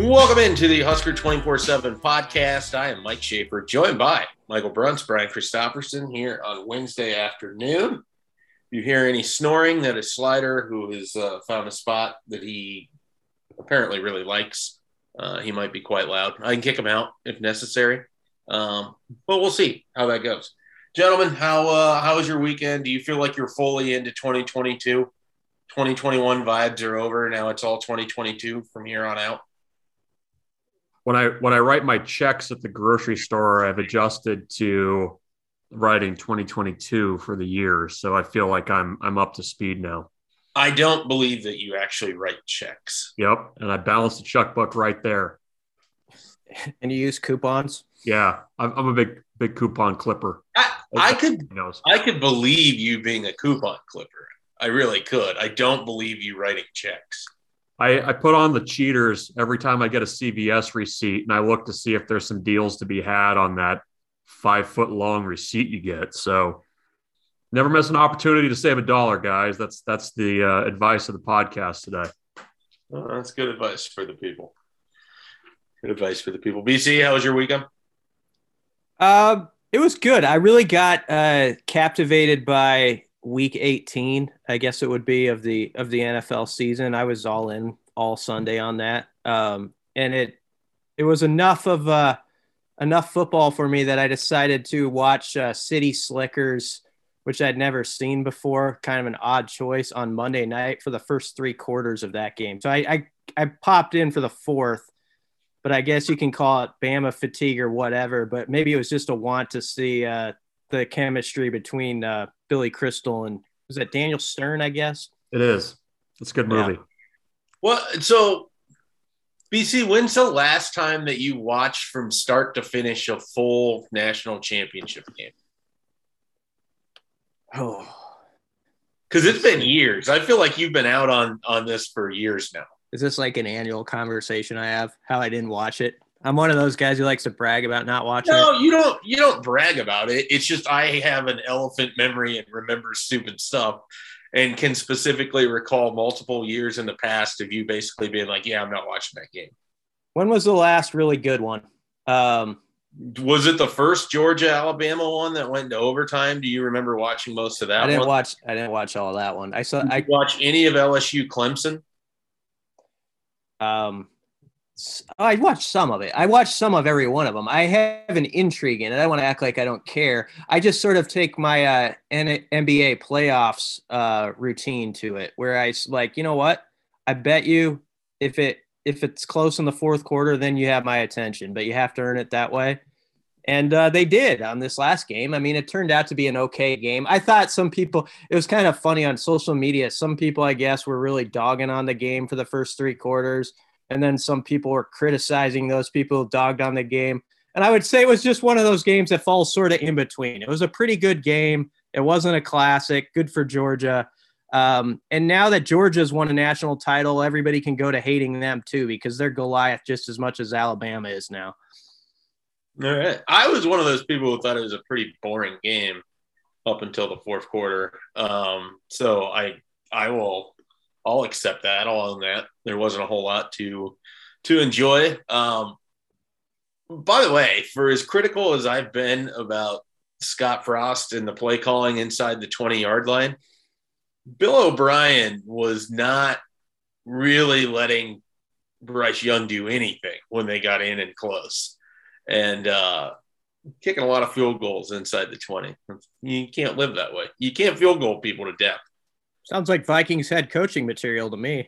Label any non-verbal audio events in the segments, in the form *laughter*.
Welcome into the Husker 24 7 podcast. I am Mike Schaefer, joined by Michael Bruntz, Brian Christopherson here on Wednesday afternoon. If you hear any snoring, that is Slider, who has uh, found a spot that he apparently really likes. Uh, he might be quite loud. I can kick him out if necessary, um, but we'll see how that goes. Gentlemen, how uh, how was your weekend? Do you feel like you're fully into 2022? 2021 vibes are over. Now it's all 2022 from here on out when I when I write my checks at the grocery store, I've adjusted to writing 2022 for the year, so I feel like I'm I'm up to speed now. I don't believe that you actually write checks. Yep, and I balance the checkbook right there. *laughs* And you use coupons? Yeah, I'm, I'm a big big coupon clipper. I, I could I could believe you being a coupon clipper. I really could. I don't believe you writing checks. I, I put on the cheaters every time I get a CVS receipt and I look to see if there's some deals to be had on that five foot long receipt you get. So never miss an opportunity to save a dollar, guys. That's that's the uh, advice of the podcast today. Oh, that's good advice for the people. Good advice for the people. BC, how was your weekend? Uh, it was good. I really got uh, captivated by week 18 i guess it would be of the of the nfl season. I was all in all sunday on that. Um and it it was enough of uh enough football for me that i decided to watch uh, city slickers which i'd never seen before. Kind of an odd choice on monday night for the first three quarters of that game. So i i, I popped in for the fourth but i guess you can call it bama fatigue or whatever but maybe it was just a want to see uh the chemistry between uh, Billy Crystal and was that Daniel Stern? I guess it is. It's a good movie. Yeah. Well, so BC, when's the last time that you watched from start to finish a full national championship game? Oh, because it's been years. I feel like you've been out on on this for years now. Is this like an annual conversation I have? How I didn't watch it? I'm one of those guys who likes to brag about not watching. No, it. you don't. You don't brag about it. It's just I have an elephant memory and remember stupid stuff, and can specifically recall multiple years in the past of you basically being like, "Yeah, I'm not watching that game." When was the last really good one? Um, was it the first Georgia Alabama one that went into overtime? Do you remember watching most of that? I didn't one? watch. I didn't watch all of that one. I saw. Did I watch any of LSU Clemson. Um, I watched some of it. I watched some of every one of them. I have an intrigue in it. I want to act like I don't care. I just sort of take my uh, NBA playoffs uh, routine to it, where I like, you know what? I bet you if it if it's close in the fourth quarter, then you have my attention. But you have to earn it that way. And uh, they did on this last game. I mean, it turned out to be an okay game. I thought some people, it was kind of funny on social media. Some people, I guess, were really dogging on the game for the first three quarters and then some people were criticizing those people who dogged on the game. And I would say it was just one of those games that falls sort of in between. It was a pretty good game. It wasn't a classic. Good for Georgia. Um, and now that Georgia's won a national title, everybody can go to hating them too because they're Goliath just as much as Alabama is now. All right. I was one of those people who thought it was a pretty boring game up until the fourth quarter. Um, so I I will I'll accept that. I'll own that. There wasn't a whole lot to to enjoy. Um, by the way, for as critical as I've been about Scott Frost and the play calling inside the 20 yard line, Bill O'Brien was not really letting Bryce Young do anything when they got in and close. And uh, kicking a lot of field goals inside the 20. You can't live that way. You can't field goal people to death. Sounds like Vikings head coaching material to me.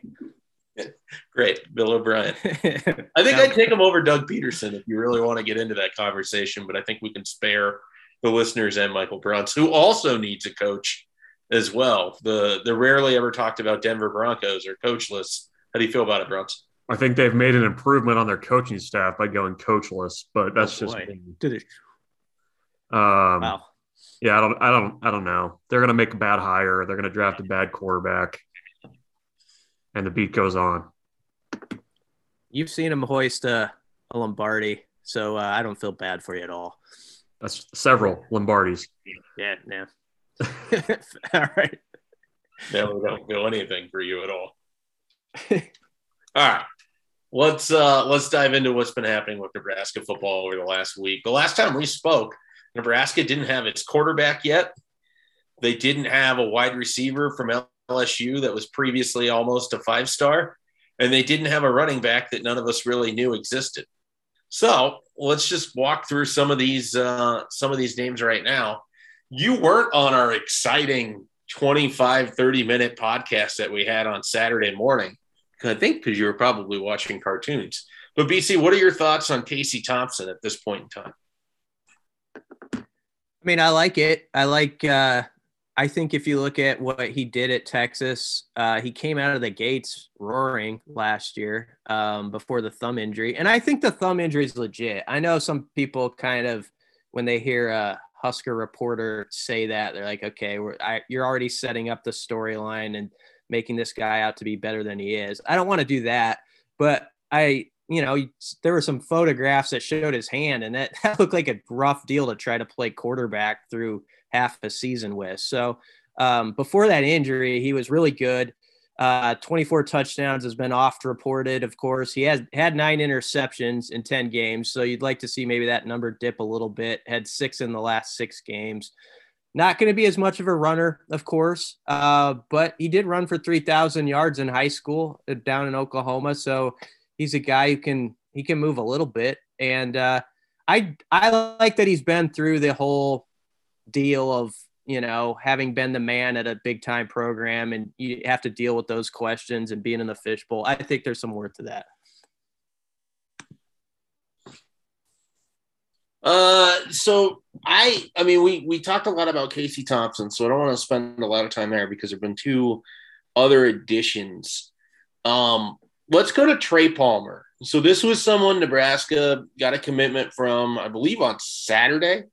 *laughs* Great, Bill O'Brien. *laughs* I think I'd take him over Doug Pederson if you really want to get into that conversation, but I think we can spare the listeners and Michael Bruntz, who also needs a coach as well. The the rarely ever talked about Denver Broncos are coachless. How do you feel about it, Bruntz? I think they've made an improvement on their coaching staff by going coachless, but that's oh, just did it. Um, wow. Yeah, I don't, I don't, I don't know. They're going to make a bad hire. They're going to draft a bad quarterback, and the beat goes on. You've seen him hoist a, a Lombardi, so uh, I don't feel bad for you at all. That's several Lombardis. Yeah, yeah. *laughs* all right. Now we don't feel anything for you at all. *laughs* all right. let's uh, let's dive into what's been happening with Nebraska football over the last week. The last time we spoke, Nebraska didn't have its quarterback yet. They didn't have a wide receiver from LSU that was previously almost a five star, and they didn't have a running back that none of us really knew existed. So let's just walk through some of these uh, some of these names right now. You weren't on our exciting 25, 30 minute podcast that we had on Saturday morning. I think because you were probably watching cartoons. But BC, what are your thoughts on Casey Thompson at this point in time? I mean, I like it. I like uh I think if you look at what he did at Texas, uh, he came out of the gates roaring last year um, before the thumb injury. And I think the thumb injury is legit. I know some people kind of, when they hear a Husker reporter say that, they're like, okay, I, you're already setting up the storyline and making this guy out to be better than he is. I don't want to do that. But I, you know, there were some photographs that showed his hand, and that, *laughs* that looked like a rough deal to try to play quarterback through half a season with. So um, before that injury, he was really good. Uh, 24 touchdowns has been oft reported. Of course, he has had nine interceptions in 10 games. So you'd like to see maybe that number dip a little bit. Had six in the last six games. Not going to be as much of a runner, of course, uh, but he did run for 3,000 yards in high school uh, down in Oklahoma. So he's a guy who can he can move a little bit. And uh, I I like that he's been through the whole deal of you know having been the man at a big time program and you have to deal with those questions and being in the fishbowl. I think there's some worth to that. Uh so i i mean we we talked a lot about casey thompson so i don't want to spend a lot of time there because there have been two other additions. Um let's go to trey palmer so this was someone nebraska got a commitment from i believe on saturday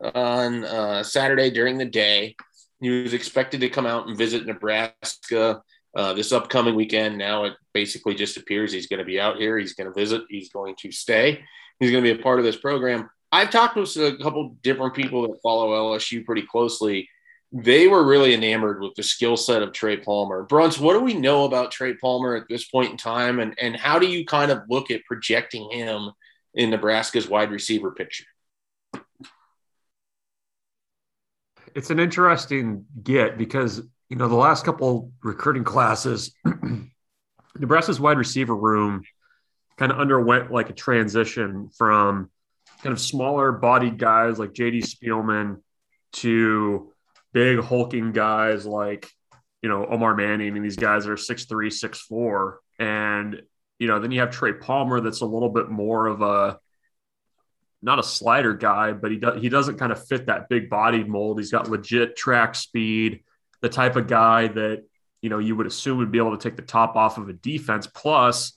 on uh, Saturday during the day. He was expected to come out and visit Nebraska uh, this upcoming weekend. Now it basically just appears he's going to be out here. He's going to visit. He's going to stay. He's going to be a part of this program. I've talked with a couple different people that follow LSU pretty closely. They were really enamored with the skill set of Trey Palmer. Bruntz, what do we know about Trey Palmer at this point in time? And, and how do you kind of look at projecting him in Nebraska's wide receiver picture? it's an interesting get because you know the last couple recruiting classes, *clears throat* Nebraska's wide receiver room kind of underwent like a transition from kind of smaller bodied guys like JD Spielman to big hulking guys like you know Omar Manning and these guys are six three, six four, and you know then you have Trey Palmer that's a little bit more of a not a slider guy, but he does he doesn't kind of fit that big bodied mold. He's got legit track speed, the type of guy that you know you would assume would be able to take the top off of a defense. Plus,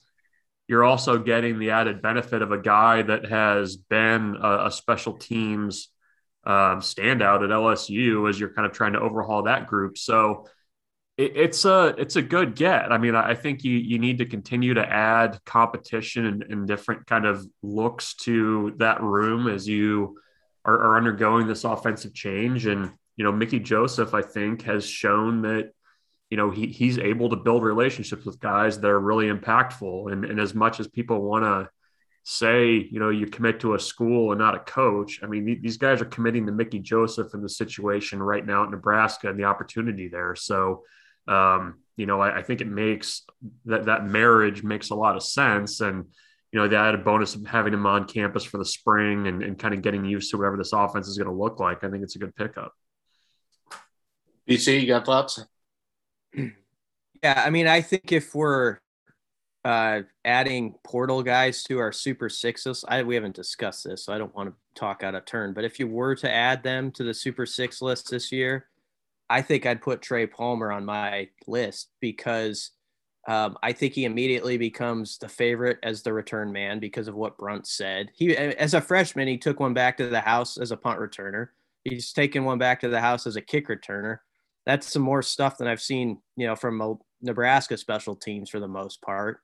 you're also getting the added benefit of a guy that has been a, a special teams um, standout at LSU as you're kind of trying to overhaul that group. So it, it's a it's a good get. I mean, I think you you need to continue to add competition and, and different kind of looks to that room as you are, are undergoing this offensive change. And you know, Mickey Joseph, I think, has shown that you know he he's able to build relationships with guys that are really impactful. And, and as much as people want to say, you know, you commit to a school and not a coach. I mean, these guys are committing to Mickey Joseph in the situation right now at Nebraska and the opportunity there. So um, you know, I, I, think it makes that that marriage makes a lot of sense. And, you know, they had a bonus of having him on campus for the spring and, and kind of getting used to whatever this offense is going to look like. I think it's a good pickup. BC, you got thoughts? *clears throat* Yeah, I mean, I think if we're uh, adding portal guys to our Super Sixes, I we haven't discussed this, so I don't want to talk out of turn. But if you were to add them to the Super Six list this year, I think I'd put Trey Palmer on my list because um, I think he immediately becomes the favorite as the return man because of what Bruntz said. He, as a freshman, he took one back to the house as a punt returner. He's taken one back to the house as a kick returner. That's some more stuff than I've seen, you know, from Nebraska special teams for the most part,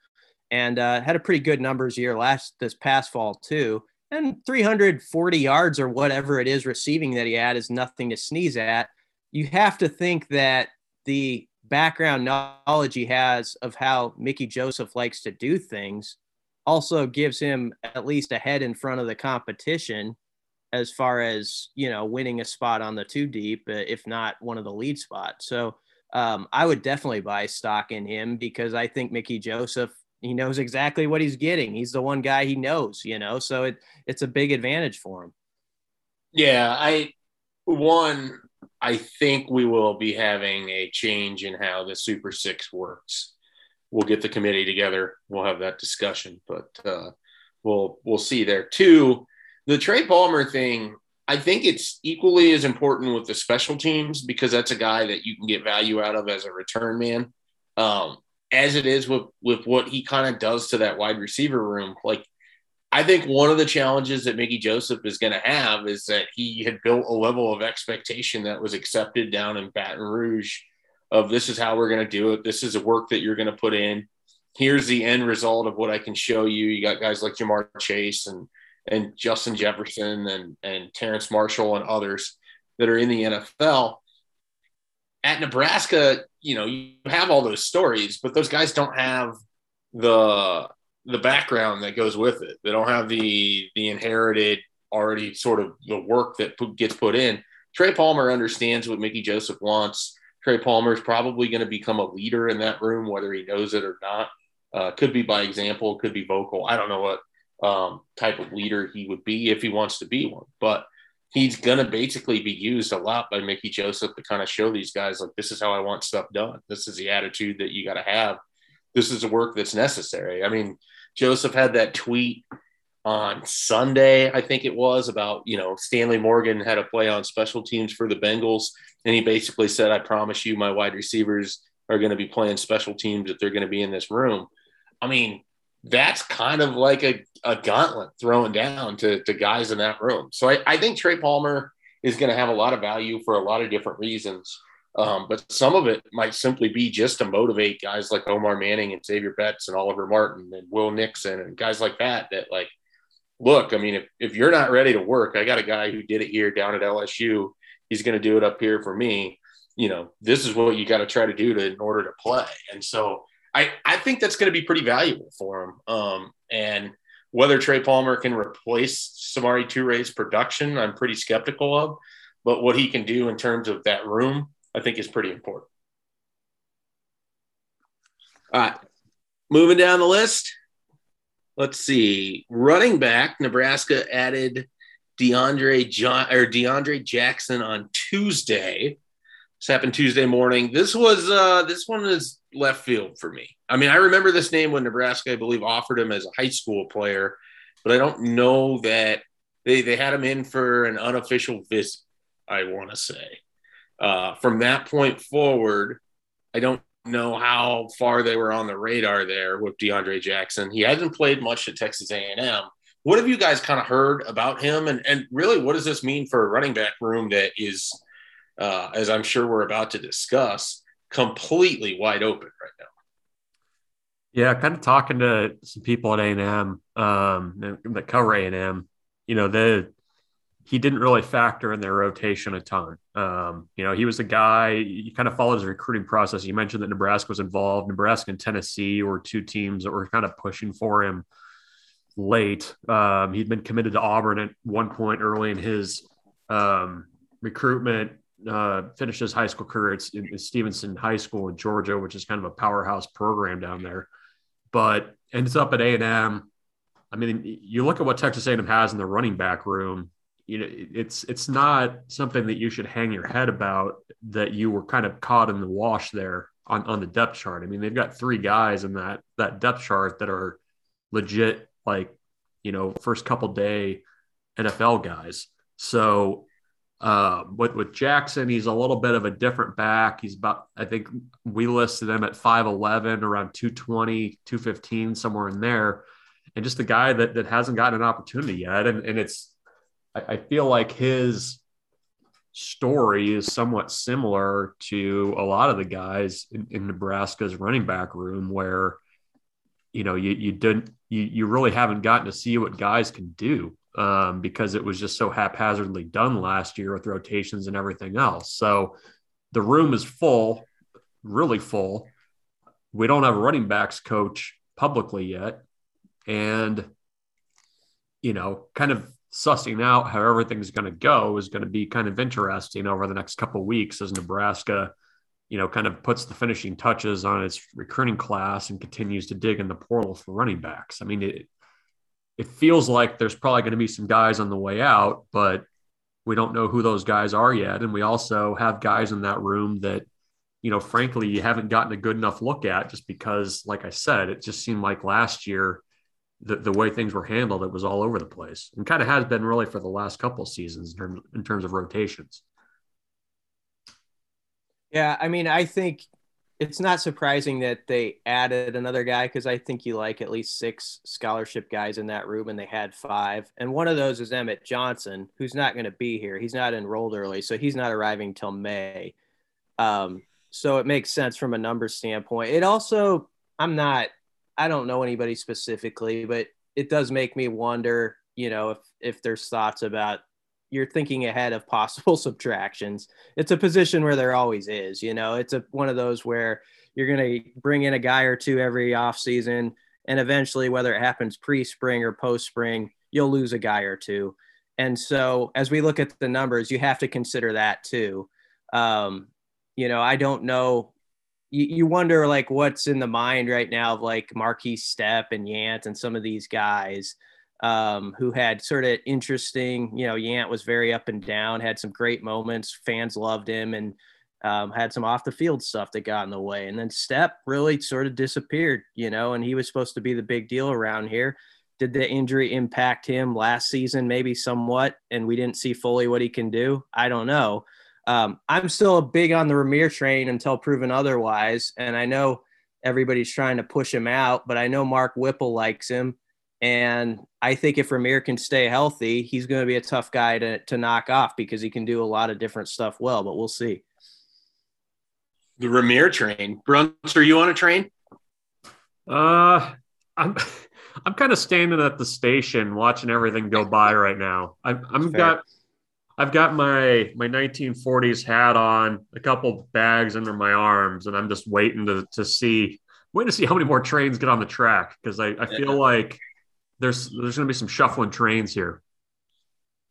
and uh, had a pretty good numbers year last this past fall too. And 340 yards or whatever it is receiving that he had is nothing to sneeze at you have to think that the background knowledge he has of how Mickey Joseph likes to do things also gives him at least a head in front of the competition as far as you know winning a spot on the two deep, uh, if not one of the lead spots. So um, I would definitely buy stock in him because I think Mickey Joseph he knows exactly what he's getting. He's the one guy he knows, you know, so it it's a big advantage for him. Yeah, I one I think we will be having a change in how the Super Six works. We'll get the committee together. We'll have that discussion, but uh, we'll we'll see there. Two, the Trey Palmer thing. I think it's equally as important with the special teams because that's a guy that you can get value out of as a return man. Um, as it is with with what he kind of does to that wide receiver room. Like I think one of the challenges that Mickey Joseph is going to have is that he had built a level of expectation that was accepted down in Baton Rouge of this is how we're going to do it. This is a work that you're going to put in. Here's the end result of what I can show you. You got guys like Ja'Marr Chase and and Justin Jefferson and and Terrace Marshall and others that are in the NFL. At Nebraska, you know, you have all those stories, but those guys don't have the the background that goes with it. They don't have the the inherited already sort of the work that gets put in. Trey Palmer understands what Mickey Joseph wants. Trey Palmer is probably going to become a leader in that room, whether he knows it or not. Uh, could be by example, could be vocal. I don't know what um, type of leader he would be if he wants to be one, but he's going to basically be used a lot by Mickey Joseph to kind of show these guys, like, this is how I want stuff done. This is the attitude that you got to have. This is the work that's necessary. I mean, Joseph had that tweet on Sunday, I think it was, about, you know, Stanley Morgan had a play on special teams for the Bengals. And he basically said, I promise you, my wide receivers are going to be playing special teams if they're going to be in this room. I mean, that's kind of like a, a gauntlet thrown down to, to guys in that room. So I, I think Trey Palmer is going to have a lot of value for a lot of different reasons. Um, but some of it might simply be just to motivate guys like Omar Manning and Xavier Betts and Oliver Martin and Will Nixon and guys like that. That like, look, I mean, if, if you're not ready to work, I got a guy who did it here down at LSU. He's going to do it up here for me. You know, this is what you got to try to do to in order to play. And so I, I think that's going to be pretty valuable for him. Um, and whether Trey Palmer can replace Samori Toure's production, I'm pretty skeptical of. But what he can do in terms of that room, I think is pretty important. All right. Moving down the list. Let's see. Running back, Nebraska added DeAndre John or DeAndre Jackson on Tuesday. This happened Tuesday morning. This was uh this one is left field for me. I mean, I remember this name when Nebraska, I believe, offered him as a high school player, but I don't know that they, they had him in for an unofficial visit, I want to say. Uh, from that point forward, I don't know how far they were on the radar there with DeAndre Jackson. He hasn't played much at Texas A&M. What have you guys kind of heard about him? And, and really, what does this mean for a running back room that is, uh, as I'm sure we're about to discuss, completely wide open right now. Yeah, kind of talking to some people at A and M um, that cover A and M. You know, the he didn't really factor in their rotation a ton. Um, you know, he was a guy. You kind of followed his recruiting process. You mentioned that Nebraska was involved. Nebraska and Tennessee were two teams that were kind of pushing for him late. Um, he'd been committed to Auburn at one point early in his um, recruitment uh, finished his high school career at, at Stephenson High School in Georgia, which is kind of a powerhouse program down there. But ends up at A and M. I mean, you look at what Texas A&M has in the running back room. You know, it's it's not something that you should hang your head about. That you were kind of caught in the wash there on, on the depth chart. I mean, they've got three guys in that that depth chart that are legit, like you know, first couple day NFL guys. So uh, with with Jackson, he's a little bit of a different back. He's about, I think we listed him at 5'11, around 220, 215, somewhere in there. And just a guy that that hasn't gotten an opportunity yet. And, and it's, I, I feel like his story is somewhat similar to a lot of the guys in, in Nebraska's running back room where, you know, you, you didn't, you, you really haven't gotten to see what guys can do um, because it was just so haphazardly done last year with rotations and everything else. So the room is full, really full. We don't have a running backs coach publicly yet. And, you know, kind of sussing out how everything's going to go is going to be kind of interesting over the next couple weeks as Nebraska, you know, kind of puts the finishing touches on its recruiting class and continues to dig in the portal for running backs. I mean, it, it feels like there's probably going to be some guys on the way out, but we don't know who those guys are yet. And we also have guys in that room that, you know, frankly, you haven't gotten a good enough look at just because, like I said, it just seemed like last year, the, the way things were handled, it was all over the place and kind of has been really for the last couple seasons in terms, in terms of rotations. Yeah. I mean, I think it's not surprising that they added another guy because I think you like at least six scholarship guys in that room, and they had five. And one of those is Emmett Johnson, who's not going to be here. He's not enrolled early, so he's not arriving till May. Um, so it makes sense from a number standpoint. It also, I'm not, I don't know anybody specifically, but it does make me wonder, you know, if if there's thoughts about you're thinking ahead of possible *laughs* subtractions. It's a position where there always is, you know, it's a one of those where you're going to bring in a guy or two every offseason and eventually whether it happens pre-spring or post-spring, you'll lose a guy or two. And so as we look at the numbers, you have to consider that too. Um, you know, I don't know you, you wonder like what's in the mind right now of like Markese Stepp and Yant and some of these guys um, who had sort of interesting, you know, Yant was very up and down, had some great moments. Fans loved him and um, had some off the field stuff that got in the way. And then Stepp really sort of disappeared, you know, and he was supposed to be the big deal around here. Did the injury impact him last season? Maybe somewhat, and we didn't see fully what he can do. I don't know. Um, I'm still big on the Rahmir train until proven otherwise. And I know everybody's trying to push him out, but I know Mark Whipple likes him. And I think if Rahmir can stay healthy, he's going to be a tough guy to, to knock off because he can do a lot of different stuff well, but we'll see. The Rahmir train. Bruntz, are you on a train? Uh, I'm, *laughs* I'm kind of standing at the station watching everything go by right now. I've, I've got, I've got my, my 1940s hat on, a couple bags under my arms, and I'm just waiting to, to see, waiting to see how many more trains get on the track. Cause I, I feel yeah. like, there's there's going to be some shuffling trains here.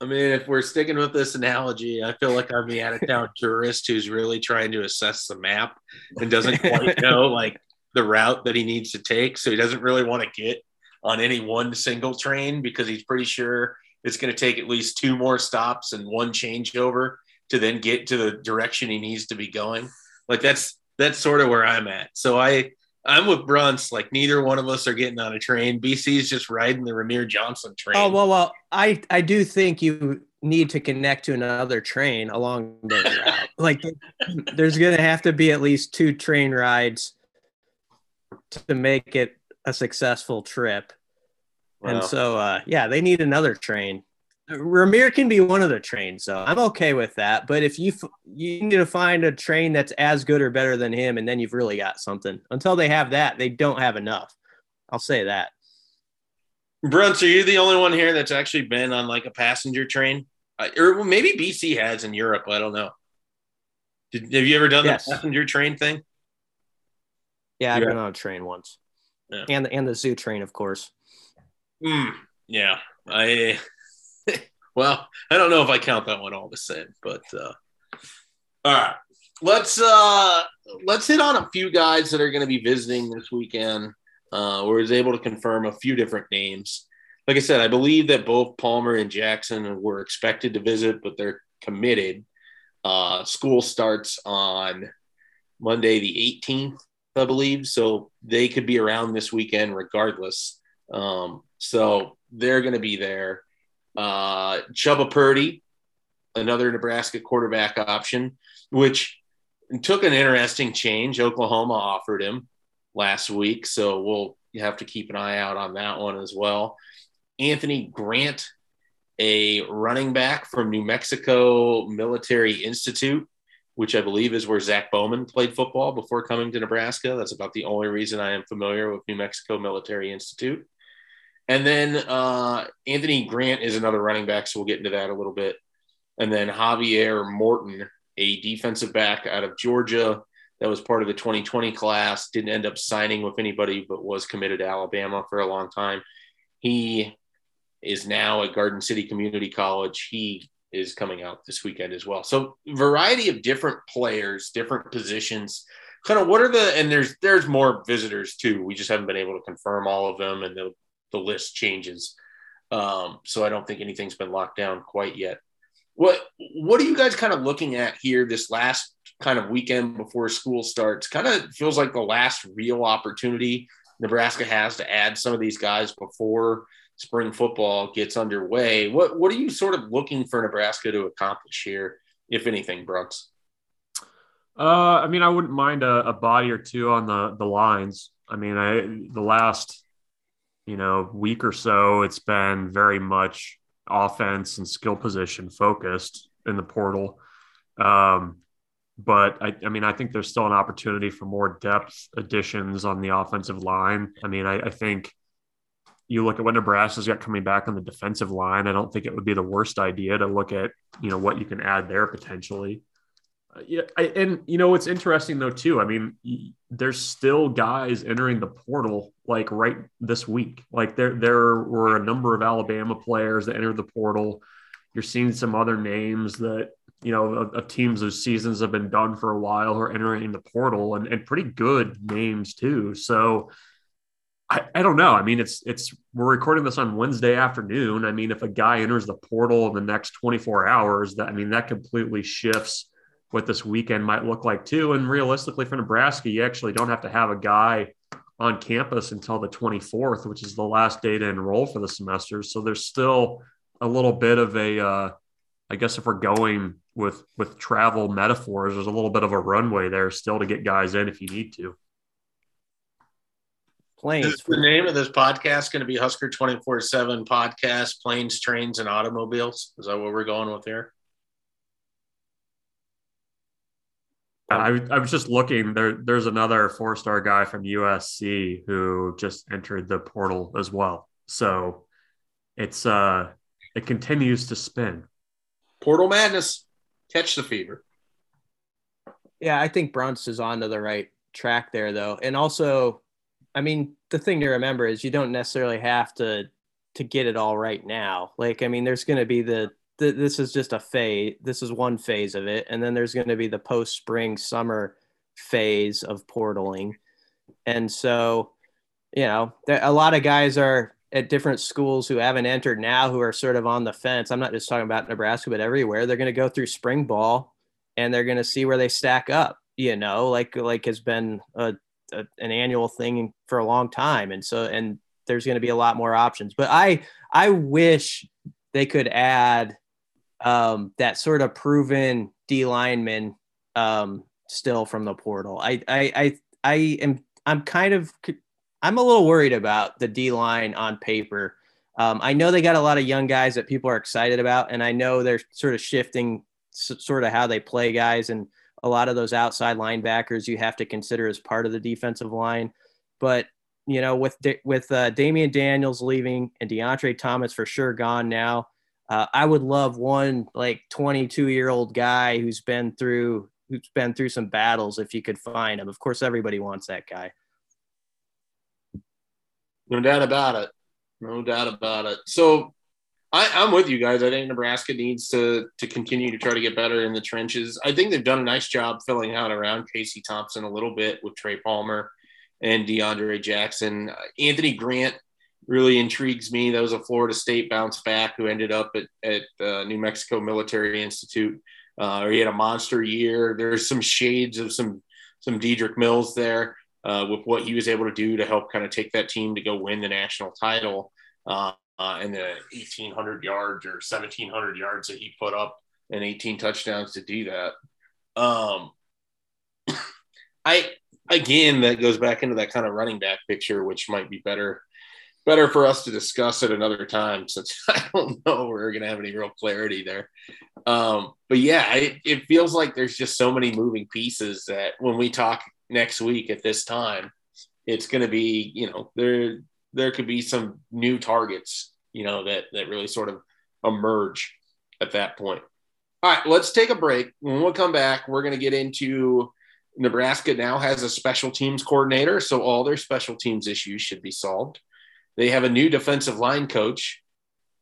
I mean, if we're sticking with this analogy, I feel like I'm the out of town tourist who's really trying to assess the map and doesn't quite know *laughs* like the route that he needs to take. So he doesn't really want to get on any one single train because he's pretty sure it's going to take at least two more stops and one changeover to then get to the direction he needs to be going. Like that's that's sort of where I'm at. So I I'm with Bruntz. Like neither one of us are getting on a train. BC's just riding the Rahmir Johnson train. Oh well, well, I I do think you need to connect to another train along the *laughs* route. like there's gonna have to be at least two train rides to make it a successful trip. And so, uh, yeah, they need another train. Rahmir can be one of the trains, so I'm okay with that. But if you you need to find a train that's as good or better than him, and then you've really got something. Until they have that, they don't have enough. I'll say that. Bruntz, are you the only one here that's actually been on like a passenger train, uh, or maybe BC has in Europe? I don't know. Did, have you ever done yes. the passenger train thing? Yeah, I've yeah. been on a train once, yeah. and the, and the zoo train, of course. Mm, yeah, I well, I don't know if I count that one all the same, but uh, all right. Let's uh let's hit on a few guys that are going to be visiting this weekend. Uh, where is able to confirm a few different names. Like I said, I believe that both Palmer and Jackson were expected to visit, but they're committed. Uh, school starts on Monday the 18th, I believe, so they could be around this weekend regardless. Um, so they're going to be there. Uh, Chubba Purdy, another Nebraska quarterback option, which took an interesting change. Oklahoma offered him last week, so we'll have to keep an eye out on that one as well. Anthony Grant, a running back from New Mexico Military Institute, which I believe is where Zack Bowman played football before coming to Nebraska. That's about the only reason I am familiar with New Mexico Military Institute. And then uh, Anthony Grant is another running back, so we'll get into that a little bit. And then Javier Morton, a defensive back out of Georgia that was part of the 2020 class, didn't end up signing with anybody, but was committed to Alabama for a long time. He is now at Garden City Community College. He is coming out this weekend as well. So variety of different players, different positions. Kind of what are the and there's there's more visitors too. We just haven't been able to confirm all of them, and the the list changes. Um, so I don't think anything's been locked down quite yet. What what are you guys kind of looking at here this last kind of weekend before school starts? Kind of feels like the last real opportunity Nebraska has to add some of these guys before spring football gets underway. What what are you sort of looking for Nebraska to accomplish here, if anything, Brooks? Uh, I mean, I wouldn't mind a, a, body or two on the the lines. I mean, I the last you know week or so, it's been very much offense and skill position focused in the portal. Um, but I, I mean, I think there's still an opportunity for more depth additions on the offensive line. I mean, I, I think you look at what Nebraska's got coming back on the defensive line. I don't think it would be the worst idea to look at you know what you can add there potentially. Uh, yeah, I, and you know it's interesting though too. I mean, there's still guys entering the portal like right this week. Like there there were a number of Alabama players that entered the portal. You're seeing some other names that you know of, of teams whose seasons have been done for a while who are entering the portal and, and pretty good names too. So I, I don't know. I mean, it's it's we're recording this on Wednesday afternoon. I mean, if a guy enters the portal in the next 24 hours, that I mean, that completely shifts what this weekend might look like too. And realistically, for Nebraska, you actually don't have to have a guy on campus until the 24th, which is the last day to enroll for the semester. So there's still a little bit of a, uh, I guess if we're going with with travel metaphors, there's a little bit of a runway there still to get guys in if you need to planes. Is the name of this podcast going to be Husker 24 7 podcast, planes, trains, and automobiles? Is that what we're going with here? I, I was just looking there. There's another four star guy from USC who just entered the portal as well. So it's uh it continues to spin. Portal madness. Catch the fever. Yeah, I think Bruntz is on to the right track there though. And also I mean, the thing to remember is you don't necessarily have to to get it all right now. Like, I mean, there's going to be the, the this is just a phase. This is one phase of it, and then there's going to be the post spring summer phase of portaling, and so you know, there, a lot of guys are at different schools who haven't entered now who are sort of on the fence. I'm not just talking about Nebraska, but everywhere. They're going to go through spring ball and they're going to see where they stack up. You know, like like has been a a, an annual thing for a long time, and so and there's going to be a lot more options. But I I wish they could add um, that sort of proven D lineman um, still from the portal. I I I, I am I'm kind of I'm a little worried about the D line on paper. Um, I know they got a lot of young guys that people are excited about, and I know they're sort of shifting sort of how they play guys and a lot of those outside linebackers you have to consider as part of the defensive line. But you know, with with uh, Damion Daniels leaving and Deontre Thomas for sure gone now, uh, I would love one like 22 year old guy who's been through who's been through some battles if you could find him. Of course, everybody wants that guy. No doubt about it. No doubt about it. So I, am with you guys. I think Nebraska needs to to continue to try to get better in the trenches. I think they've done a nice job filling out around Casey Thompson a little bit with Trey Palmer and DeAndre Jackson. Anthony Grant really intrigues me. That was a Florida State bounce back who ended up at, at uh, New Mexico Military Institute. Uh, he had a monster year. There's some shades of some some Dedrick Mills there uh, with what he was able to do to help kind of take that team to go win the national title. Uh, and the 1,800 yards or 1,700 yards that he put up and 18 touchdowns to do that. Um, *coughs* I again that goes back into that kind of running back picture, which might be better better for us to discuss at another time since *laughs* I don't know we're going to have any real clarity there. Um, but yeah, it, it feels like there's just so many moving pieces that when we talk next week at this time, it's going to be, you know, there there could be some new targets, you know, that that really sort of emerge at that point. All right, let's take a break. When we come back, we're going to get into Nebraska now has a special teams coordinator, so all their special teams issues should be solved. They have a new defensive line coach,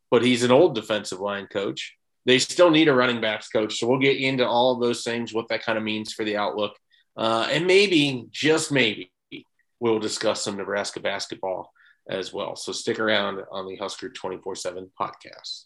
but he's an old defensive line coach. They still need a running backs coach. So we'll get into all of those things, what that kind of means for the outlook. Uh, and maybe, just maybe, we'll discuss some Nebraska basketball as well. So stick around on the Husker 24 7 podcast.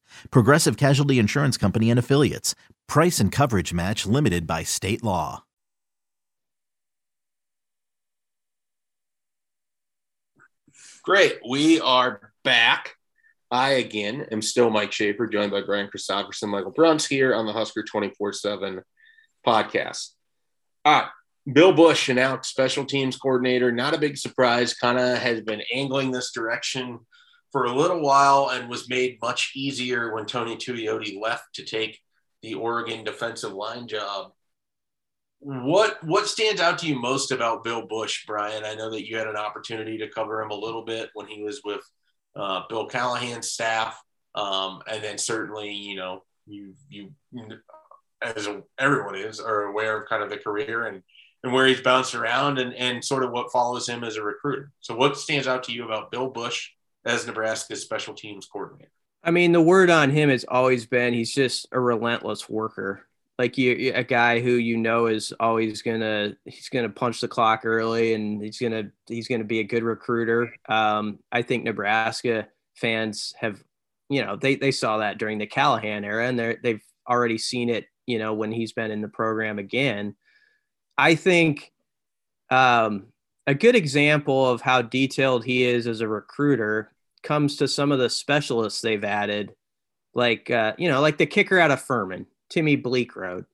Progressive Casualty Insurance Company and Affiliates. Price and coverage match limited by state law. Great. We are back. I, again, am still Mike Schaefer, joined by Brian Christopherson, Michael Bruntz here on the Husker 24 7 podcast. All right. Bill Busch, announced special teams coordinator, not a big surprise, kind of has been angling this direction for a little while and was made much easier when Tony Tuioti left to take the Oregon defensive line job. What what stands out to you most about Bill Busch, Brian? I know that you had an opportunity to cover him a little bit when he was with uh, Bill Callahan's staff, um, and then certainly you know you you as everyone is are aware of kind of the career and and where he's bounced around and, and sort of what follows him as a recruiter. So, what stands out to you about Bill Busch as Nebraska's special teams coordinator? I mean, the word on him has always been he's just a relentless worker. Like you, a guy who you know is always gonna he's gonna punch the clock early, and he's gonna he's gonna be a good recruiter. Um, I think Nebraska fans have, you know, they they saw that during the Callahan era, and they're they've already seen it, you know, when he's been in the program again. I think um, a good example of how detailed he is as a recruiter comes to some of the specialists they've added, like uh, you know, like the kicker out of Furman, Timmy Bleekrode.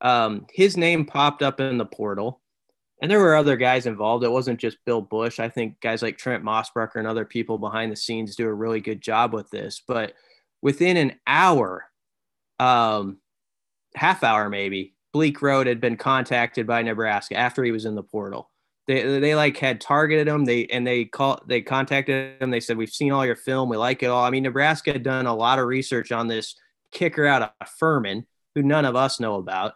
Um, his name popped up in the portal, and there were other guys involved. It wasn't just Bill Busch. I think guys like Trent Mossbrucker and other people behind the scenes do a really good job with this. But within an hour, um, half hour maybe, Bleekrode had been contacted by Nebraska after he was in the portal. They, they like had targeted him. They and they call they contacted him. They said we've seen all your film. We like it all. I mean, Nebraska had done a lot of research on this kicker out of Furman, who none of us know about,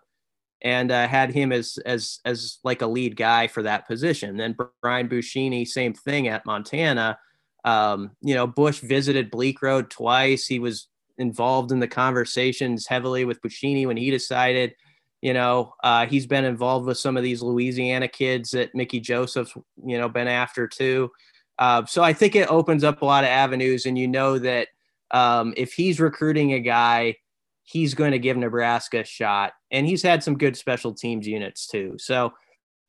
and uh, had him as as as like a lead guy for that position. Then Brian Buschini, same thing at Montana. Um, you know, Busch visited Bleekrode twice. He was involved in the conversations heavily with Buschini when he decided you know, uh, he's been involved with some of these Louisiana kids that Mickey Joseph's, you know, been after too. Uh, so I think it opens up a lot of avenues, and you know that um, if he's recruiting a guy, he's going to give Nebraska a shot, and he's had some good special teams units too. So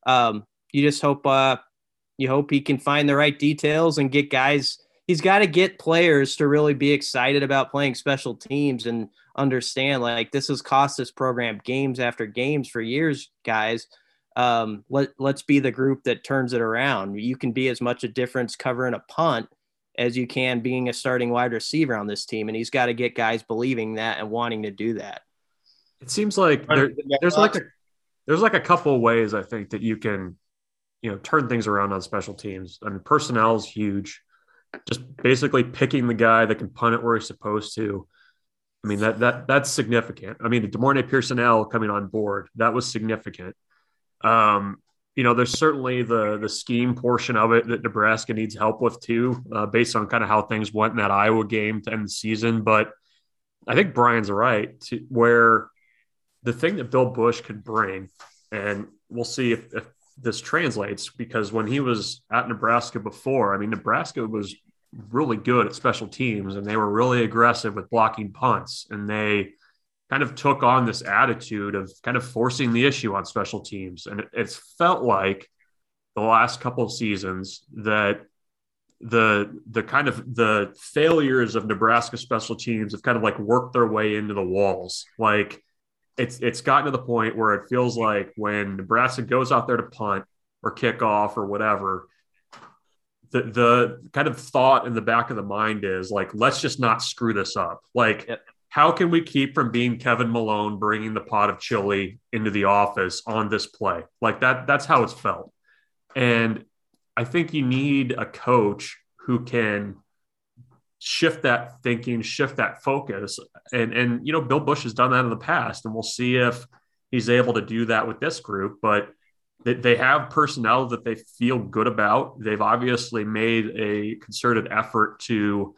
um, you just hope uh, you hope he can find the right details and get guys. He's got to get players to really be excited about playing special teams and understand like this has cost this program games after games for years, guys. Um, let let's be the group that turns it around. You can be as much a difference covering a punt as you can being a starting wide receiver on this team, and he's got to get guys believing that and wanting to do that. It seems like there, there's like a there's like a couple of ways I think that you can you know turn things around on special teams. I mean, personnel is huge. Just basically picking the guy that can punt it where he's supposed to. I mean that that that's significant. I mean the De'Mornay Pierson-El coming on board that was significant. Um, you know, there's certainly the the scheme portion of it that Nebraska needs help with too, uh, based on kind of how things went in that Iowa game to end the season. But I think Brian's right to where the thing that Bill Busch could bring, and we'll see if, if this translates because when he was at Nebraska before, I mean, Nebraska was really good at special teams and they were really aggressive with blocking punts and they kind of took on this attitude of kind of forcing the issue on special teams. And it, it's felt like the last couple of seasons that the the kind of the failures of Nebraska special teams have kind of like worked their way into the walls. Like it's it's gotten to the point where it feels like when Nebraska goes out there to punt or kick off or whatever, the the kind of thought in the back of the mind is like, let's just not screw this up. Like, yep. how can we keep from being Kevin Malone bringing the pot of chili into the office on this play? Like that. That's how it's felt, and I think you need a coach who can shift that thinking, shift that focus. And and you know, Bill Busch has done that in the past, and we'll see if he's able to do that with this group. But they, they have personnel that they feel good about. They've obviously made a concerted effort to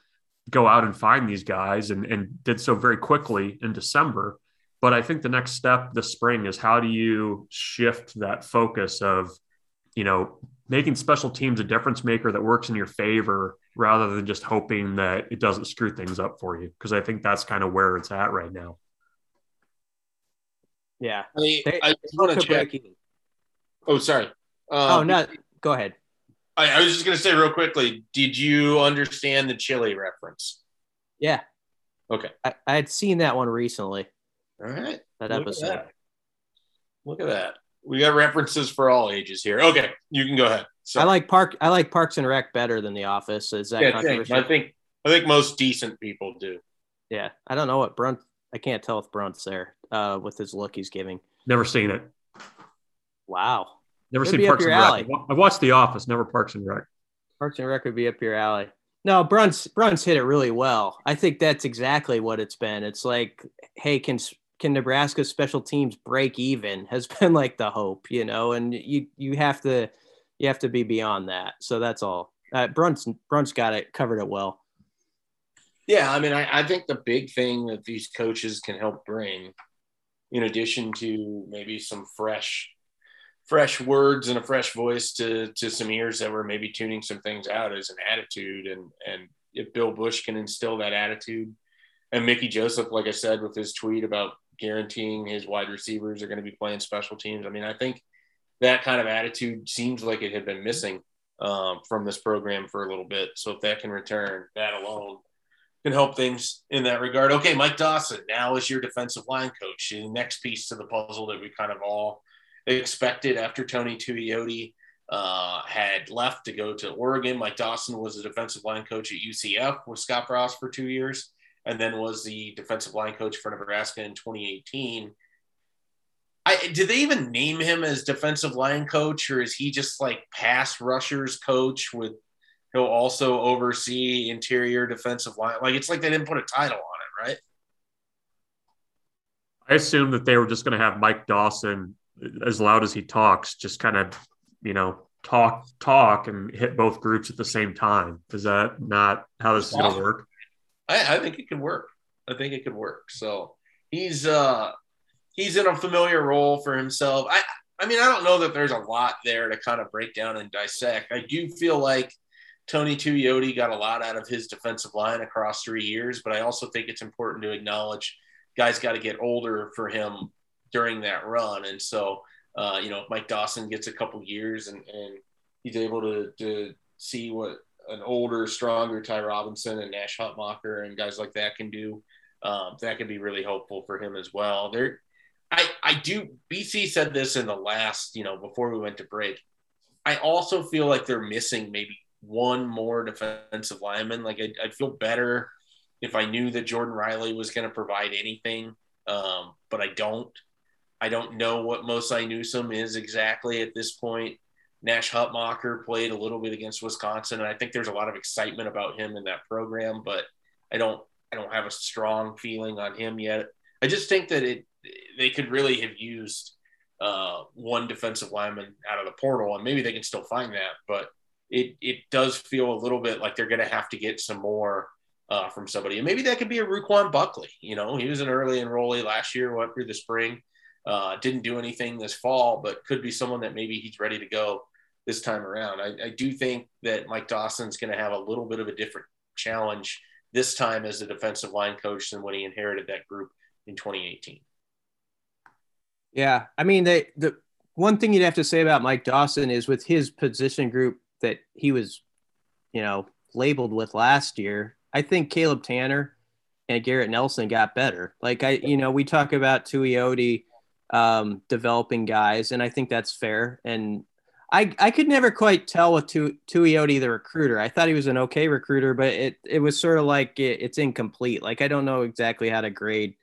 go out and find these guys and, and did so very quickly in December. But I think the next step this spring is how do you shift that focus of, you know, making special teams a difference maker that works in your favor rather than just hoping that it doesn't screw things up for you. Because I think that's kind of where it's at right now. Yeah. I, they, I just want to check. Oh, sorry. Um, oh, no. Go ahead. I, I was just going to say real quickly did you understand the chili reference? Yeah. Okay. I, I had seen that one recently. All right. That Look episode. At that. Look at that. We got references for all ages here. Okay, you can go ahead. So, I like Park. I like Parks and Rec better than The Office. Is that yeah, controversial? I think I think most decent people do. Yeah, I don't know what Bruntz. I can't tell if Bruntz there uh, with his look he's giving. Never seen it. Wow. Never It'd seen Parks and Rec. I watched The Office, never Parks and Rec. Parks and Rec would be up your alley. No, Bruntz Bruntz hit it really well. I think that's exactly what it's been. It's like, hey, can can Nebraska special teams break even? Has *laughs* been like the hope, you know, and you you have to you have to be beyond that. So that's all. Uh, Bruntz Bruntz got it covered it well. Yeah, I mean, I, I think the big thing that these coaches can help bring, in addition to maybe some fresh fresh words and a fresh voice to to some ears that were maybe tuning some things out as an attitude and and if Bill Busch can instill that attitude and Mickey Joseph like I said with his tweet about guaranteeing his wide receivers are going to be playing special teams. I mean I think that kind of attitude seems like it had been missing um, from this program for a little bit. So if that can return that alone can help things in that regard. Okay Mike Dawson now is your defensive line coach. The next piece to the puzzle that we kind of all expected after Tony Tuioti uh, had left to go to Oregon. Mike Dawson was a defensive line coach at UCF with Scott Frost for two years, and then was the defensive line coach for Nebraska in 2018. I, did they even name him as defensive line coach, or is he just like pass rushers coach with? He'll also oversee interior defensive line. Like it's like they didn't put a title on it, right? I assume that they were just going to have Mike Dawson as loud as he talks, just kind of, you know, talk, talk and hit both groups at the same time. Is that not how this is going to work? I, I think it could work. I think it could work. So he's, uh, he's in a familiar role for himself. I, I mean, I don't know that there's a lot there to kind of break down and dissect. I do feel like Tony Tuioti got a lot out of his defensive line across three years, but I also think it's important to acknowledge guys got to get older for him during that run. And so, uh, you know, Mike Dawson gets a couple years and, and he's able to, to see what an older, stronger Ty Robinson and Nash Hutmacher and guys like that can do, um, that can be really helpful for him as well. There, I, I do. BC said this in the last, you know, before we went to break. I also feel like they're missing maybe one more defensive lineman. Like I'd, I'd feel better if I knew that Jordan Riley was going to provide anything, um, but I don't. I don't know what Mosai Newsom is exactly at this point. Nash Hutmacher played a little bit against Wisconsin, and I think there's a lot of excitement about him in that program, but I don't I don't have a strong feeling on him yet. I just think that it they could really have used uh, one defensive lineman out of the portal, and maybe they can still find that, but it it does feel a little bit like they're going to have to get some more uh, from somebody, and maybe that could be a Ruquan Buckley. You know, he was an early enrollee last year, went through the spring Uh, didn't do anything this fall, but could be someone that maybe he's ready to go this time around. I, I do think that Mike Dawson's going to have a little bit of a different challenge this time as a defensive line coach than when he inherited that group in 2018. Yeah, I mean the the one thing you'd have to say about Mike Dawson is with his position group that he was, you know, labeled with last year. I think Caleb Tannor and Garrett Nelson got better. Like I, you know, we talk about Tuioti um, developing guys, and I think that's fair. And I, I could never quite tell with tu- Tuioti the recruiter. I thought he was an okay recruiter, but it, it was sort of like it, it's incomplete. Like I don't know exactly how to grade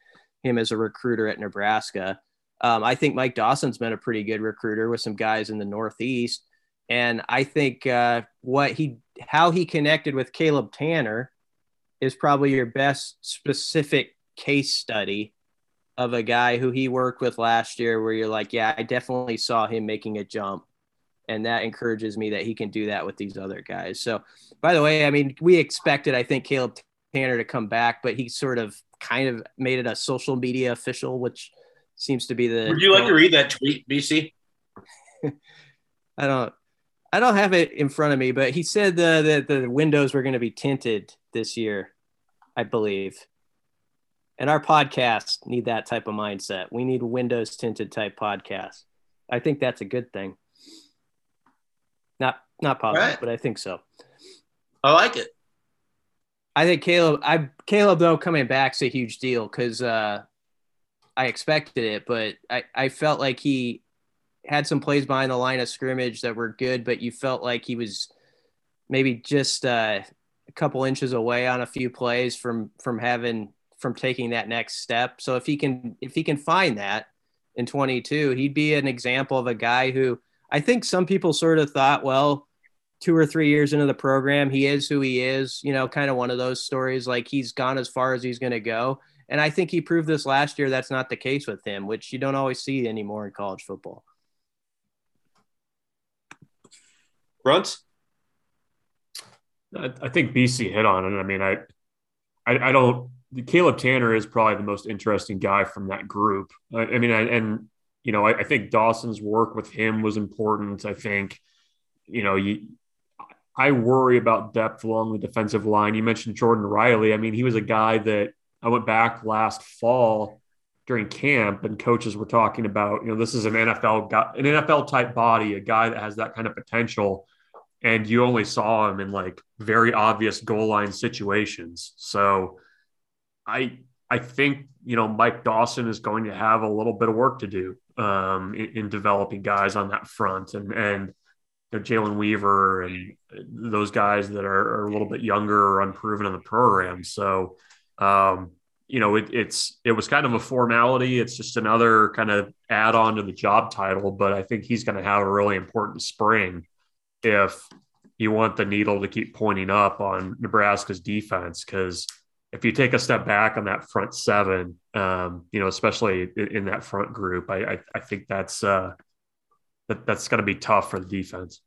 him as a recruiter at Nebraska. Um, I think Mike Dawson's been a pretty good recruiter with some guys in the Northeast, and I think uh, what he how he connected with Caleb Tannor is probably your best specific case study of a guy who he worked with last year, where you're like, yeah, I definitely saw him making a jump, and that encourages me that he can do that with these other guys. So, by the way, I mean we expected I think Caleb Tannor to come back, but he sort of kind of made it a social media official, which seems to be the. Would you like to read that tweet, BC? *laughs* I don't. I don't have it in front of me, but he said the the, the windows were going to be tinted this year, I believe. And our podcasts need that type of mindset. We need windows tinted type podcasts. I think that's a good thing. Not not positive, right. but I think so. I like it. I think Caleb. I Caleb though coming back's a huge deal because uh, I expected it, but I, I felt like he had some plays behind the line of scrimmage that were good, but you felt like he was maybe just uh, a couple inches away on a few plays from from having from taking that next step. So if he can if he can find that in 22, he'd be an example of a guy who I think some people sort of thought, well, two or three years into the program, he is who he is, you know, kind of one of those stories like he's gone as far as he's going to go. And I think he proved this last year. That's not the case with him, which you don't always see anymore in college football. Bruntz? I, I think BC hit on it. I mean, I, I, I don't. Caleb Tannor is probably the most interesting guy from that group. I, I mean, I, and you know, I, I, think Dawson's work with him was important. I think, you know, you, I worry about depth along the defensive line. You mentioned Jordan Riley. I mean, he was a guy that I went back last fall during camp and coaches were talking about, you know, this is an NFL guy, an NFL type body, a guy that has that kind of potential. And you only saw him in like very obvious goal line situations. So I I think, you know, Mike Dawson is going to have a little bit of work to do um, in, in developing guys on that front. And and you know, Jalen Weaver and those guys that are, are, a little bit younger or unproven in the program. So um, you know, it, it's it was kind of a formality. It's just another kind of add on to the job title, but I think he's going to have a really important spring if you want the needle to keep pointing up on Nebraska's defense. Because if you take a step back on that front seven, um, you know, especially in, in that front group, I, I, I think that's uh, that, that's going to be tough for the defense.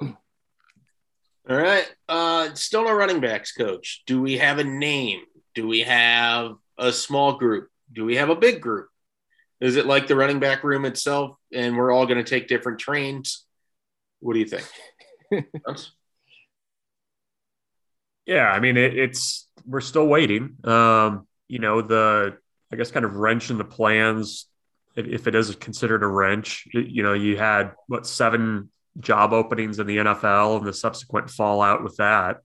All right. Uh, still no running backs coach. Do we have a name? Do we have a small group? Do we have a big group? Is it like the running back room itself and we're all going to take different trains? What do you think? *laughs* yeah, I mean, it, it's, we're still waiting. Um, you know, the, I guess, kind of wrench in the plans, if, if it is considered a wrench, you know, you had what seven job openings in the NFL and the subsequent fallout with that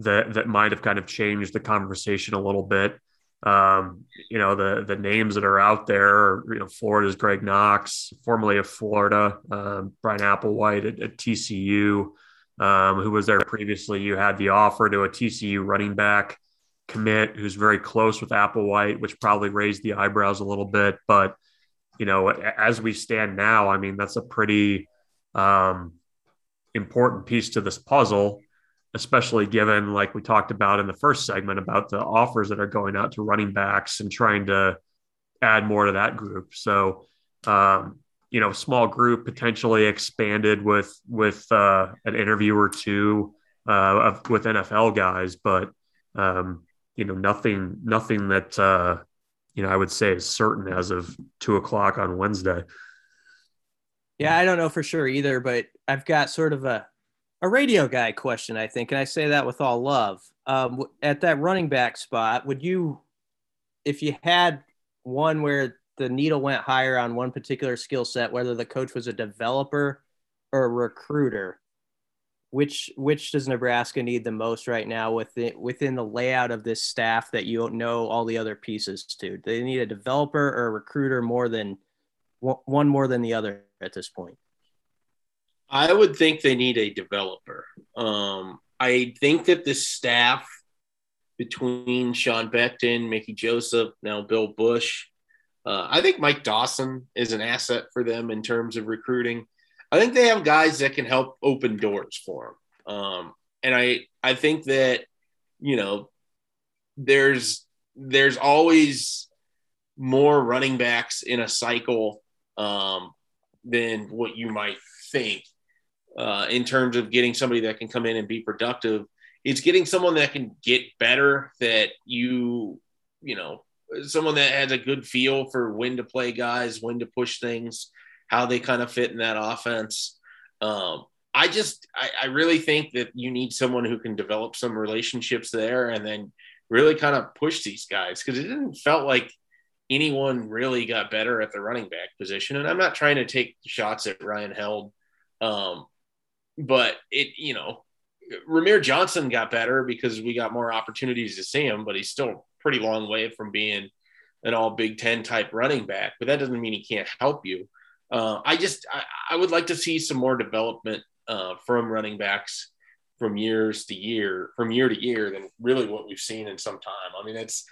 that that might have kind of changed the conversation a little bit. Um, you know, the the names that are out there, you know, Florida's Greg Knox, formerly of Florida, um, Bryan Applewhite at, at TCU, um, who was there previously. You had the offer to a TCU running back commit who's very close with Applewhite, which probably raised the eyebrows a little bit. But, you know, as we stand now, I mean, that's a pretty um, important piece to this puzzle, especially given, like we talked about in the first segment, about the offers that are going out to running backs and trying to add more to that group. So, um, you know, small group potentially expanded with with uh, an interview or two uh, of, with NFL guys, but um, you know, nothing nothing that uh, you know, I would say is certain as of two o'clock on Wednesday. Yeah, I don't know for sure either, but I've got sort of a a radio guy question, I think, and I say that with all love. Um, at that running back spot, would you, if you had one where the needle went higher on one particular skill set, whether the coach was a developer or a recruiter, which which does Nebraska need the most right now within within the layout of this staff that you don't know all the other pieces to? Do they need a developer or a recruiter more than one more than the other at this point? I would think they need a developer. Um, I think that the staff between Sean Beckton, Mickey Joseph, now Bill Busch, uh, I think Mike Dawson is an asset for them in terms of recruiting. I think they have guys that can help open doors for them. Um, and I, I think that, you know, there's, there's always more running backs in a cycle um, than what you might think uh, in terms of getting somebody that can come in and be productive. It's getting someone that can get better that you, you know, someone that has a good feel for when to play guys, when to push things, how they kind of fit in that offense. Um, I just, I, I, really think that you need someone who can develop some relationships there and then really kind of push these guys because it didn't felt like anyone really got better at the running back position. And I'm not trying to take shots at Ryan Held, um, but it, you know, Rahmir Johnson got better because we got more opportunities to see him, but he's still pretty long way from being an all Big Ten type running back. But that doesn't mean he can't help you. Uh, I just I, I, would like to see some more development uh, from running backs from years to year, from year to year, than really what we've seen in some time. I mean, it's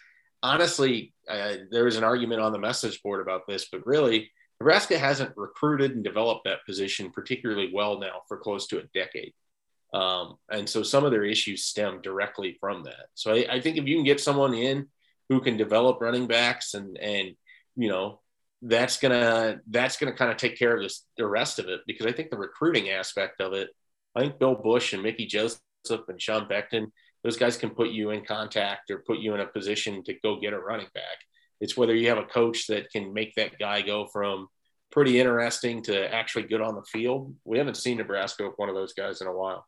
honestly uh, there was an argument on the message board about this, but really Nebraska hasn't recruited and developed that position particularly well now for close to a decade. Um, and so some of their issues stem directly from that. So I, I, think if you can get someone in who can develop running backs and and you know that's gonna that's gonna kind of take care of this the rest of it because I think the recruiting aspect of it, I think Bill Busch and Mickey Joseph and Sean Beckton, those guys can put you in contact or put you in a position to go get a running back. It's whether you have a coach that can make that guy go from pretty interesting to actually good on the field. We haven't seen Nebraska with one of those guys in a while.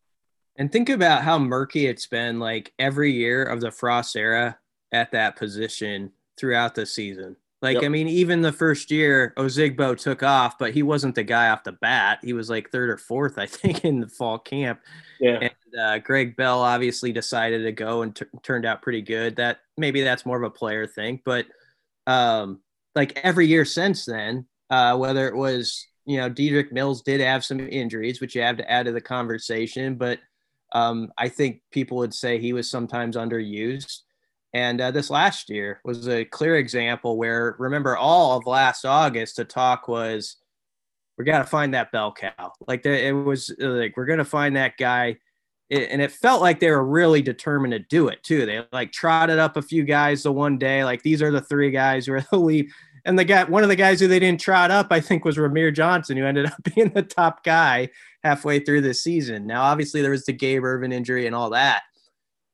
And think about how murky it's been like every year of the Frost era at that position throughout the season. Like, yep. I mean, even the first year, Ozigbo took off, but he wasn't the guy off the bat. He was like third or fourth, I *laughs* think, in the fall camp. Yeah. And uh, Greg Bell obviously decided to go and t- turned out pretty good. That maybe that's more of a player thing, but um, like every year since then, uh, whether it was you know Dedrick Mills did have some injuries, which you have to add to the conversation, but um, I think people would say he was sometimes underused. And uh, this last year was a clear example where, remember, all of last August, the talk was, we got to find that bell cow. Like the, it was uh, like, we're going to find that guy. It, and it felt like they were really determined to do it too. They like trotted up a few guys the one day, like these are the three guys who are the lead. And the guy, one of the guys who they didn't trot up, I think, was Rahmir Johnson, who ended *laughs* up being the top guy halfway through the season. Now, obviously, there was the Gabe Ervin injury and all that,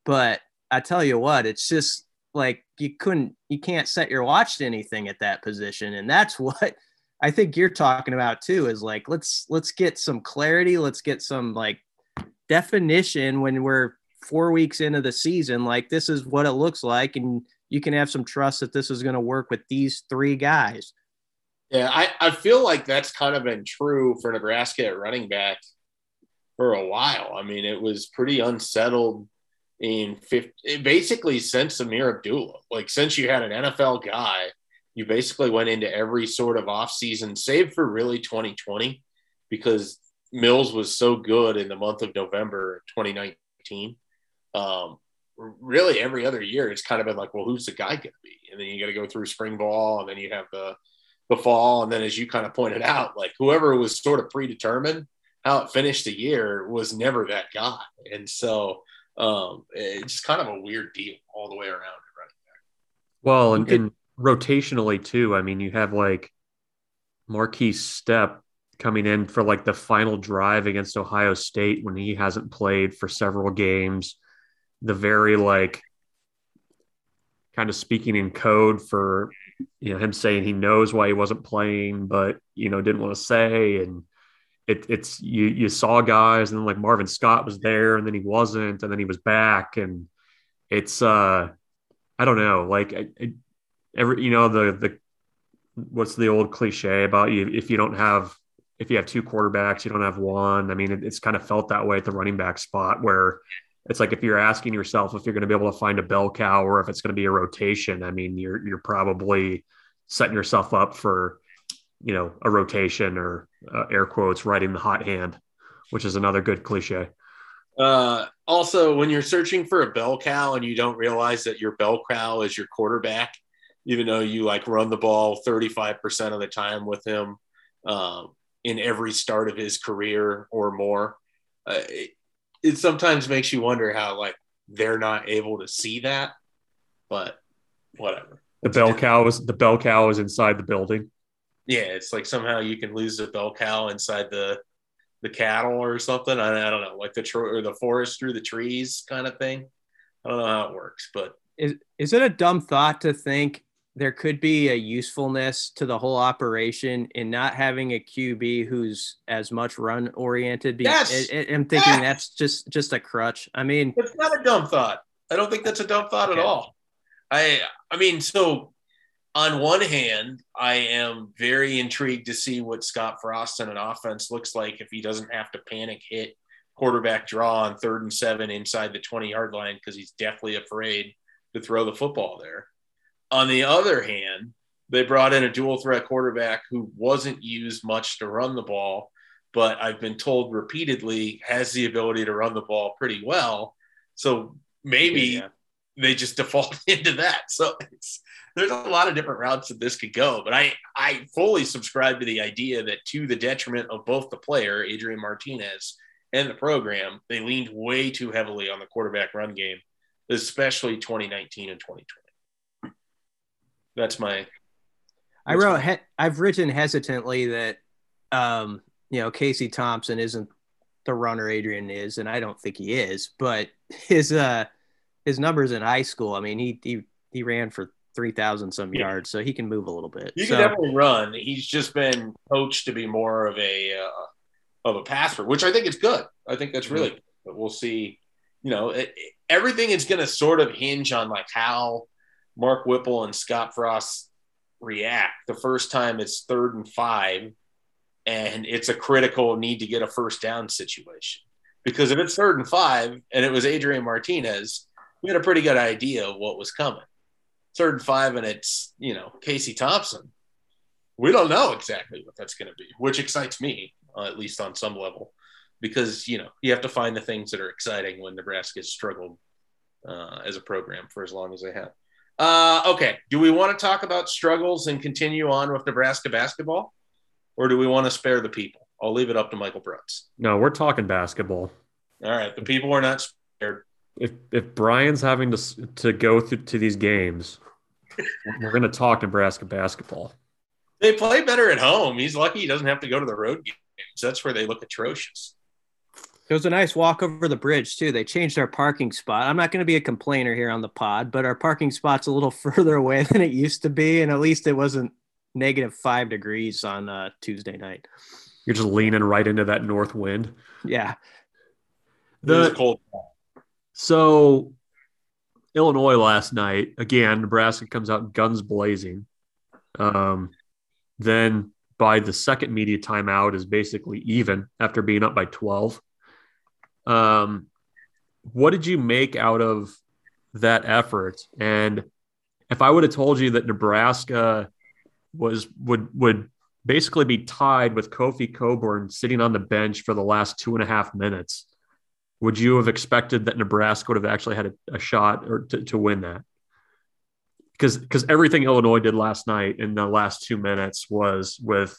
but I tell you what, it's just like you couldn't, you can't set your watch to anything at that position, and that's *laughs* what I think you're talking about too. Is like let's let's get some clarity, let's get some like definition when we're four weeks into the season. Like this is what it looks like, and you can have some trust that this is going to work with these three guys. Yeah, I, I feel like that's kind of been true for Nebraska at running back for a while. I mean, it was pretty unsettled in 50, basically since Ameer Abdullah. Like, since you had an NFL guy, you basically went into every sort of offseason, save for really 2020, because Mills was so good in the month of November 2019. Um, really, every other year, it's kind of been like, well, who's the guy going to be? And then you got to go through spring ball, and then you have the the fall. And then, as you kind of pointed out, like whoever was sort of predetermined how it finished the year was never that guy. And so um, it's kind of a weird deal all the way around at running. Well, and, and rotationally too. I mean, you have like Markese Stepp coming in for like the final drive against Ohio State when he hasn't played for several games. The very like kind of speaking in code for you know him saying he knows why he wasn't playing, but you know didn't want to say and. It, it's you you saw guys and then like Marvin Scott was there and then he wasn't and then he was back and it's uh I don't know like I, I, every you know the the what's the old cliche about you if you don't have if you have two quarterbacks you don't have one i mean it, it's kind of felt that way at the running back spot where it's like if you're asking yourself if you're going to be able to find a bell cow or if it's going to be a rotation i mean you're you're probably setting yourself up for you know a rotation or uh, air quotes writing the hot hand which is another good cliche uh, also when you're searching for a bell cow and you don't realize that your bell cow is your quarterback even though you like run the ball 35% of the time with him um, in every start of his career or more. Uh, it, it, sometimes makes you wonder how like they're not able to see that, but whatever. The bell cow was the bell cow is inside the building. Yeah, it's like somehow you can lose the bell cow inside the the cattle or something. I, I don't know, like the tr- or the forest through the trees kind of thing. I don't know how it works, but is is it a dumb thought to think there could be a usefulness to the whole operation in not having a QB who's as much run oriented. Yes. I, am thinking yes. that's just just a crutch. I mean, it's not a dumb thought. I don't think that's a dumb thought okay. at all. I I mean, so on one hand, I am very intrigued to see what Scott Frost and an offense looks like if he doesn't have to panic hit quarterback draw on third and seven inside the 20 yard line because he's definitely afraid to throw the football there. On the other hand, they brought in a dual threat quarterback who wasn't used much to run the ball, but I've been told repeatedly has the ability to run the ball pretty well. So maybe yeah. they just default *laughs* into that. So there's a lot of different routes that this could go, but I I fully subscribe to the idea that to the detriment of both the player Adrian Martinez and the program, they leaned way too heavily on the quarterback run game, especially 2019 and 2020 that's my. I wrote. My... He, I've written hesitantly that, um, you know, Casey Thompson isn't the runner Adrian is, and I don't think he is. But *laughs* his uh, his numbers in high school. I mean, he he he ran for three thousand some yeah. yards, so he can move a little bit. You so, can definitely run. He's just been coached to be more of a uh, of a passer, which I think is good. I think that's really. Mm-hmm. But we'll see. You know, it, everything is going to sort of hinge on like how Mark Whipple and Scott Frost react. The first time it's third and five, and it's a critical need to get a first down situation. Because if it's third and five and it was Adrian Martinez, we had a pretty good idea of what was coming. Third and five, and it's, you know, Casey Thompson. We don't know exactly what that's going to be, which excites me, uh, at least on some level, because, you know, you have to find the things that are exciting when Nebraska has struggled uh, as a program for as long as they have. Uh, okay. Do we want to talk about struggles and continue on with Nebraska basketball, or do we want to spare the people? I'll leave it up to Michael Bruntz. No, we're talking basketball. All right. The people are not spared. If if Brian's having to to go through to these games, we're going to talk Nebraska basketball. They play better at home. He's lucky he doesn't have to go to the road games. That's where they look atrocious. It was a nice walk over the bridge too. They changed our parking spot. I'm not going to be a complainer here on the pod, but our parking spot's a little *laughs* further away than it used to be, and at least it wasn't negative five degrees on uh, Tuesday night. You're just leaning right into that north wind. Yeah. The cold. So Illinois last night again. Nebraska comes out guns blazing. Um, then by the second media timeout is basically even after being up by 12. Um, what did you make out of that effort? And if I would have told you that Nebraska was would would basically be tied with Kofi Cockburn sitting on the bench for the last two and a half minutes, would you have expected that Nebraska would have actually had a, a shot or to, to win that? Because because everything Illinois did last night in the last two minutes was with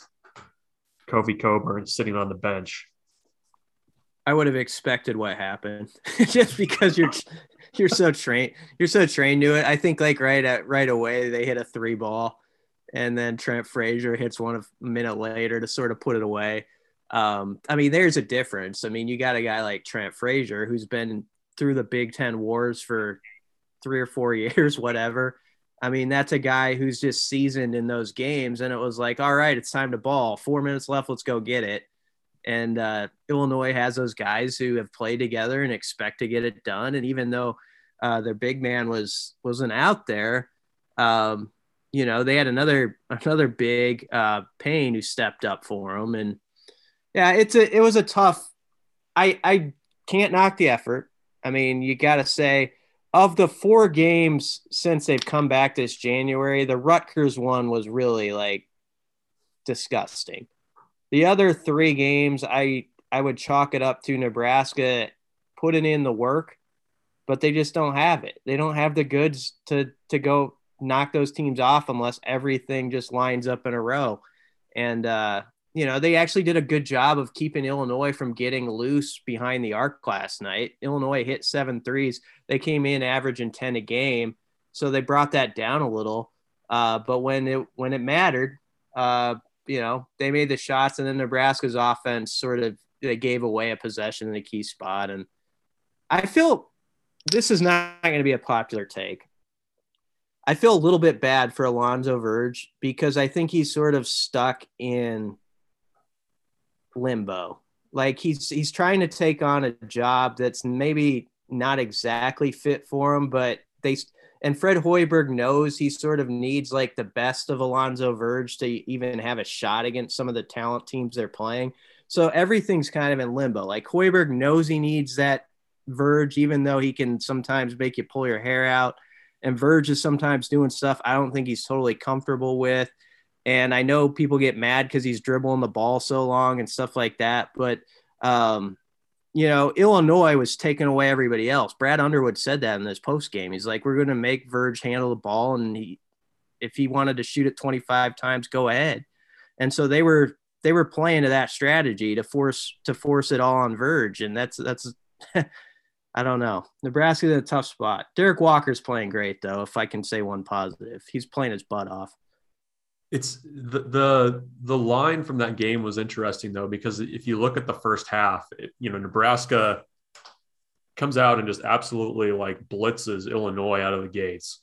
Kofi Cockburn sitting on the bench. I would have expected what happened *laughs* just because you're you're so trained you're so trained to it. I think like right at right away they hit a three ball and then Trent Frazier hits one a minute later to sort of put it away. Um, I mean, there's a difference. I mean, you got a guy like Trent Frazier who's been through the Big Ten wars for three or four *laughs* years, whatever. I mean, that's a guy who's just seasoned in those games. And it was like, all right, it's time to ball. Four minutes left. Let's go get it. And uh, Illinois has those guys who have played together and expect to get it done. And even though uh, their big man was wasn't out there, um, you know, they had another another big uh, who stepped up for them. And yeah, it's a it was a tough. I I can't knock the effort. I mean, you got to say of the four games since they've come back this January, the Rutgers one was really like disgusting. The other three games, I I would chalk it up to Nebraska putting in the work, but they just don't have it. They don't have the goods to to go knock those teams off unless everything just lines up in a row. And uh, you know, they actually did a good job of keeping Illinois from getting loose behind the arc last night. Illinois hit seven threes. They came in averaging 10 a game. So they brought that down a little. Uh, but when it when it mattered, uh, you know, they made the shots and then Nebraska's offense sort of they gave away a possession in a key spot. And I feel this is not going to be a popular take. I feel a little bit bad for Alonzo Verge because I think he's sort of stuck in limbo. Like he's he's trying to take on a job that's maybe not exactly fit for him, but they and Fred Hoiberg knows he sort of needs like the best of Alonzo Verge to even have a shot against some of the talent teams they're playing. So everything's kind of in limbo. Like Hoiberg knows he needs that Verge, even though he can sometimes make you pull your hair out. And Verge is sometimes doing stuff I don't think he's totally comfortable with. And I know people get mad because he's dribbling the ball so long and stuff like that. But um, you know, Illinois was taking away everybody else. Brad Underwood said that in this post game. He's like, we're going to make Verge handle the ball, and he, if he wanted to shoot it 25 times, go ahead. And so they were they were playing to that strategy to force to force it all on Verge, and that's that's. *laughs* I don't know. Nebraska's in a tough spot. Derrick Walker's playing great though. If I can say one positive, he's playing his butt off it's the the the line from that game was interesting though because if you look at the first half, it, you know Nebraska comes out and just absolutely like blitzes Illinois out of the gates.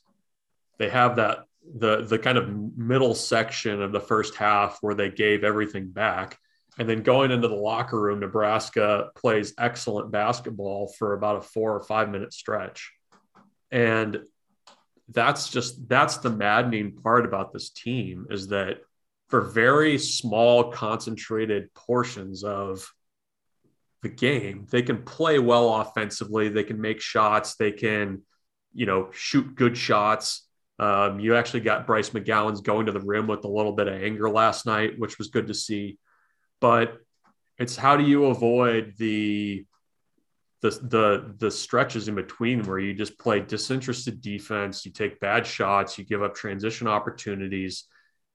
They have that the the kind of middle section of the first half where they gave everything back. And then going into the locker room, Nebraska plays excellent basketball for about a four or five minute stretch. And that's just that's the maddening part about this team is that for very small concentrated portions of the game they can play well offensively. They can make shots. They can you know shoot good shots. Um, you actually got Bryce McGowens going to the rim with a little bit of anger last night which was good to see. But it's how do you avoid the the the the stretches in between where you just play disinterested defense, you take bad shots, you give up transition opportunities,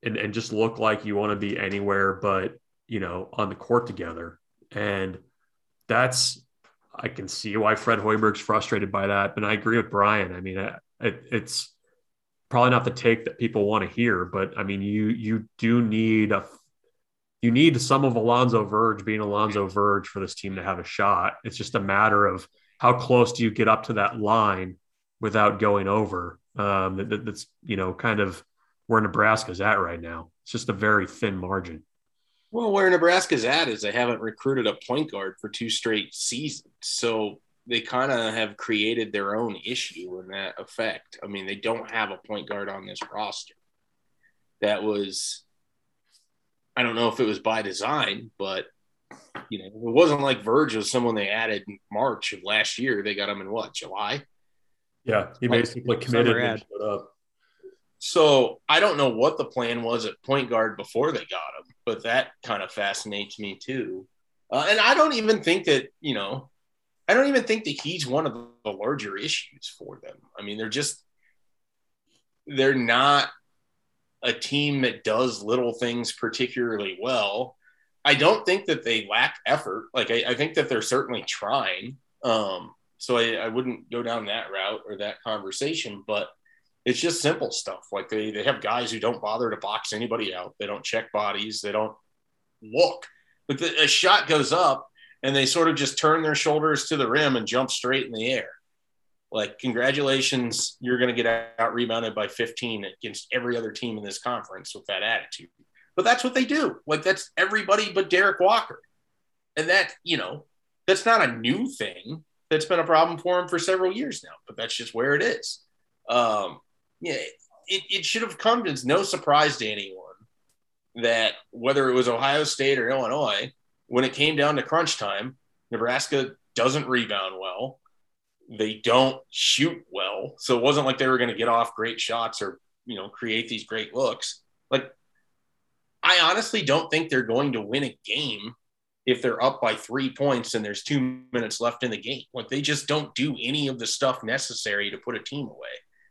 and and just look like you want to be anywhere but you know on the court together. And that's I can see why Fred Hoiberg's frustrated by that, and I agree with Brian. I mean, it, it's probably not the take that people want to hear, but I mean, you you do need a you need some of Alonzo Verge being Alonzo Verge for this team to have a shot. It's just a matter of how close do you get up to that line without going over. Um, that, that's you know kind of where Nebraska's at right now. It's just a very thin margin. Well, where Nebraska's at is they haven't recruited a point guard for two straight seasons, so they kind of have created their own issue in that effect. I mean, they don't have a point guard on this roster. That was I don't know if it was by design, but you know, it wasn't like Verge was someone they added in March of last year. They got him in what July? Yeah, he basically committed and showed up. So I don't know what the plan was at point guard before they got him, but that kind of fascinates me too. Uh, and I don't even think that you know, I don't even think that he's one of the larger issues for them. I mean, they're just they're not a team that does little things particularly well. I don't think that they lack effort. Like I, I think that they're certainly trying. Um, so I, I, wouldn't go down that route or that conversation, but it's just simple stuff. Like they they have guys who don't bother to box anybody out. They don't check bodies. They don't look. But the, a shot goes up and they sort of just turn their shoulders to the rim and jump straight in the air. Like, congratulations, you're going to get out rebounded by 15 against every other team in this conference with that attitude. But that's what they do. Like, that's everybody but Derrick Walker. And that, you know, that's not a new thing. That's been a problem for him for several years now, but that's just where it is. Um, yeah, it, it should have come as no surprise to anyone that whether it was Ohio State or Illinois, when it came down to crunch time, Nebraska doesn't rebound well. They don't shoot well. So it wasn't like they were going to get off great shots or, you know, create these great looks. Like, I honestly don't think they're going to win a game if they're up by three points and there's two minutes left in the game. Like, they just don't do any of the stuff necessary to put a team away.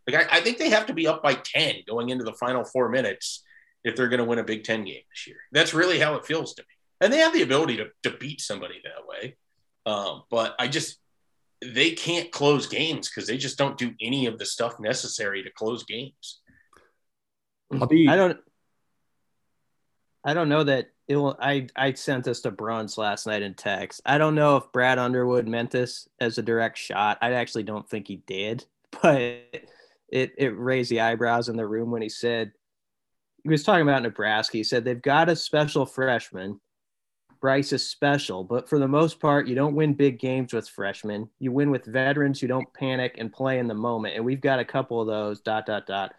Like, I, I think they have to be up by 10 going into the final four minutes if they're going to win a Big Ten game this year. That's really how it feels to me. And they have the ability to, to beat somebody that way. Um, but I just, they can't close games because they just don't do any of the stuff necessary to close games. Be, I don't, I don't know that it will. I I sent this to Bruntz last night in text. I don't know if Brad Underwood meant this as a direct shot. I actually don't think he did, *laughs* but it it raised the eyebrows in the room when he said he was talking about Nebraska. He said they've got a special freshman Bryce is special, but for the most part, you don't win big games with freshmen. You win with veterans who don't panic and play in the moment. And we've got a couple of those. Dot dot dot.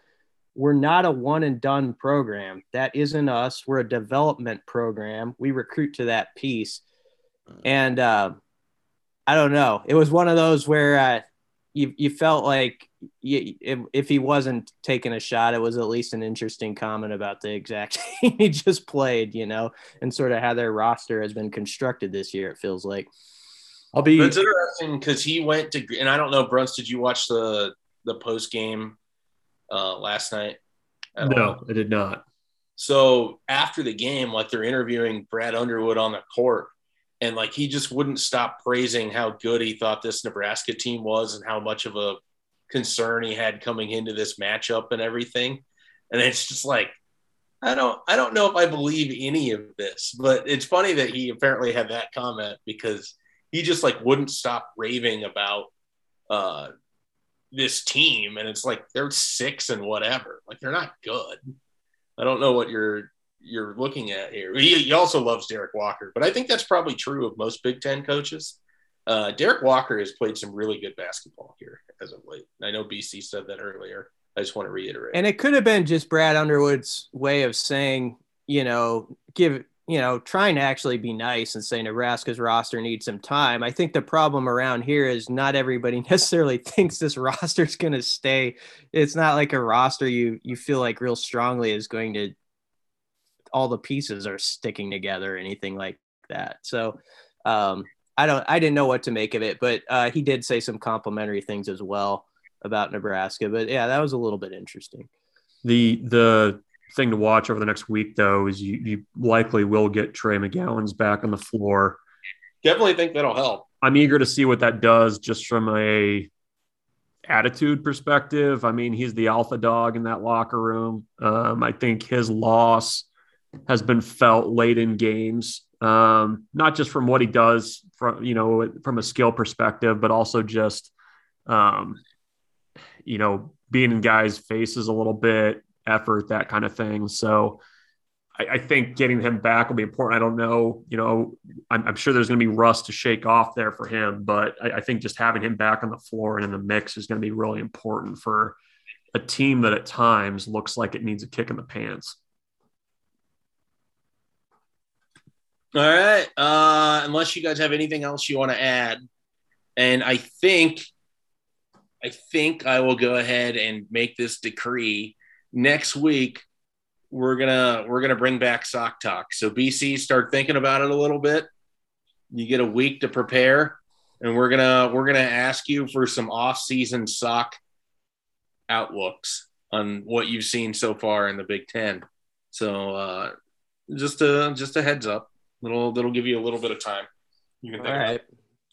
We're not a one and done program. That isn't us. We're a development program. We recruit to that piece. And uh, I don't know. It was one of those where uh, you you felt like you, if, if he wasn't taking a shot, it was at least an interesting comment about the exact *laughs* team he just played, you know, and sort of how their roster has been constructed this year. It feels like. I'll be. It's interesting because he went to, and I don't know, Bruntz, did you watch the the post game uh, last night? No, all? I did not. So after the game, like they're interviewing Brad Underwood on the court, and like he just wouldn't stop praising how good he thought this Nebraska team was and how much of a concern he had coming into this matchup and everything. And it's just like I don't I don't know if I believe any of this, but it's funny that he apparently had that comment because he just like wouldn't stop raving about uh this team and it's like they're six and whatever. Like they're not good. I don't know what you're you're looking at here. He, he, also loves Derrick Walker, but I think that's probably true of most Big Ten coaches. Uh, Derrick Walker has played some really good basketball here as of late. I know BC said that earlier. I just want to reiterate. And it could have been just Brad Underwood's way of saying, you know, give, you know, trying to actually be nice and say Nebraska's roster needs some time. I think the problem around here is not everybody *laughs* necessarily thinks this roster is going to stay. It's not like a roster you you feel like real strongly is going to all the pieces are sticking together or anything like that. So um, I don't I didn't know what to make of it, but uh, he did say some complimentary things as well about Nebraska. But yeah, that was a little bit interesting. The the thing to watch over the next week though is you you likely will get Trey McGowens back on the floor. Definitely think that'll help. I'm eager to see what that does just from a attitude perspective. I mean, he's the alpha dog in that locker room. Um, I think his loss has been felt late in games, um, not just from what he does from you know from a skill perspective, but also just um, you know being in guys' faces a little bit, effort, that kind of thing. So. I, I think getting him back will be important. I don't know, you know, I'm, I'm sure there's going to be rust to shake off there for him, but I, I think just having him back on the floor and in the mix is going to be really important for a team that at times looks like it needs a kick in the pants. All right. Uh, unless you guys have anything else you want to add, and I think, I think I will go ahead and make this decree next week. We're gonna we're gonna bring back sock talk. So BC, start thinking about it a little bit. You get a week to prepare, and we're gonna we're gonna ask you for some off-season sock outlooks on what you've seen so far in the Big Ten. So uh, just a just a heads up. That'll that'll give you a little bit of time. You can think All right.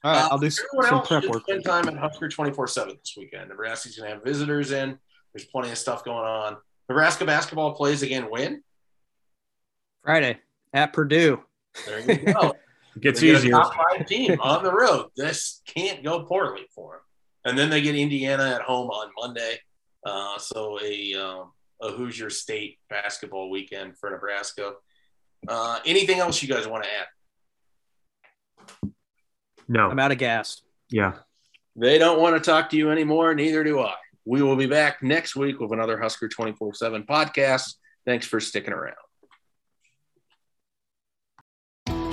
All right, uh, I'll do some prep work. Spend time at Husker 24 7 this weekend. Nebraska's going to have visitors in. There's plenty of stuff going on. Nebraska basketball plays again when? Friday at Purdue. There you go. it *laughs* gets easier. top five team on the road. This can't go poorly for them. and then they get Indiana at home on Monday. Uh, so a um, a Hoosier State basketball weekend for Nebraska. Uh, anything else you guys want to add? No. I'm out of gas. Yeah. They don't want to talk to you anymore. Neither do I. We will be back next week with another Husker 24 7 podcast. Thanks for sticking around.